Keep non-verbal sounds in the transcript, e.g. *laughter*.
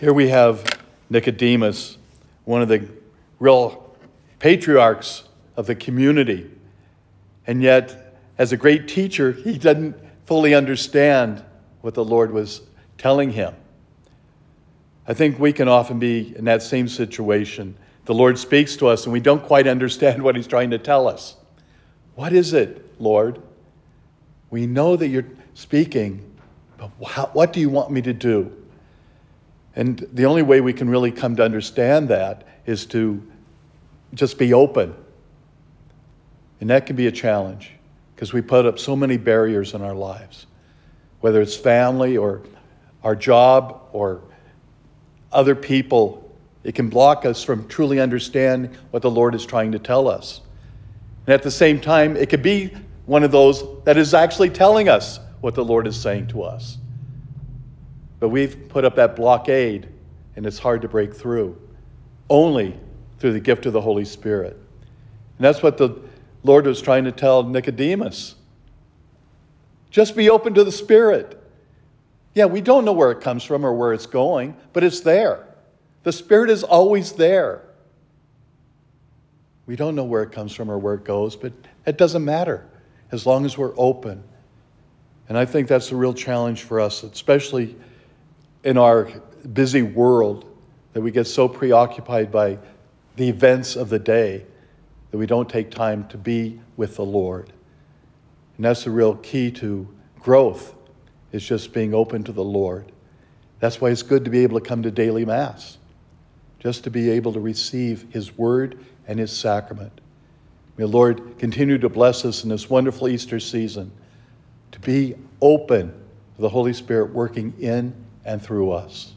Here we have Nicodemus, one of the real patriarchs of the community. And yet, as a great teacher, he didn't fully understand what the Lord was telling him. I think we can often be in that same situation. The Lord speaks to us and we don't quite understand *laughs* what he's trying to tell us. What is it, Lord? We know that you're speaking, but what do you want me to do? And the only way we can really come to understand that is to just be open. And that can be a challenge because we put up so many barriers in our lives, whether it's family or our job or other people. It can block us from truly understanding what the Lord is trying to tell us. And at the same time, it could be one of those that is actually telling us what the Lord is saying to us. But we've put up that blockade, and it's hard to break through. Only through the gift of the Holy Spirit. And that's what the Lord was trying to tell Nicodemus. Just be open to the Spirit. Yeah, we don't know where it comes from or where it's going, but it's there. The Spirit is always there. We don't know where it comes from or where it goes, but it doesn't matter as long as we're open. And I think that's a real challenge for us, especially in our busy world, that we get so preoccupied by the events of the day that we don't take time to be with the Lord. And that's the real key to growth is just being open to the Lord. That's why it's good to be able to come to daily mass, just to be able to receive his word and his sacrament. May the Lord continue to bless us in this wonderful Easter season to be open to the Holy Spirit working in and through us.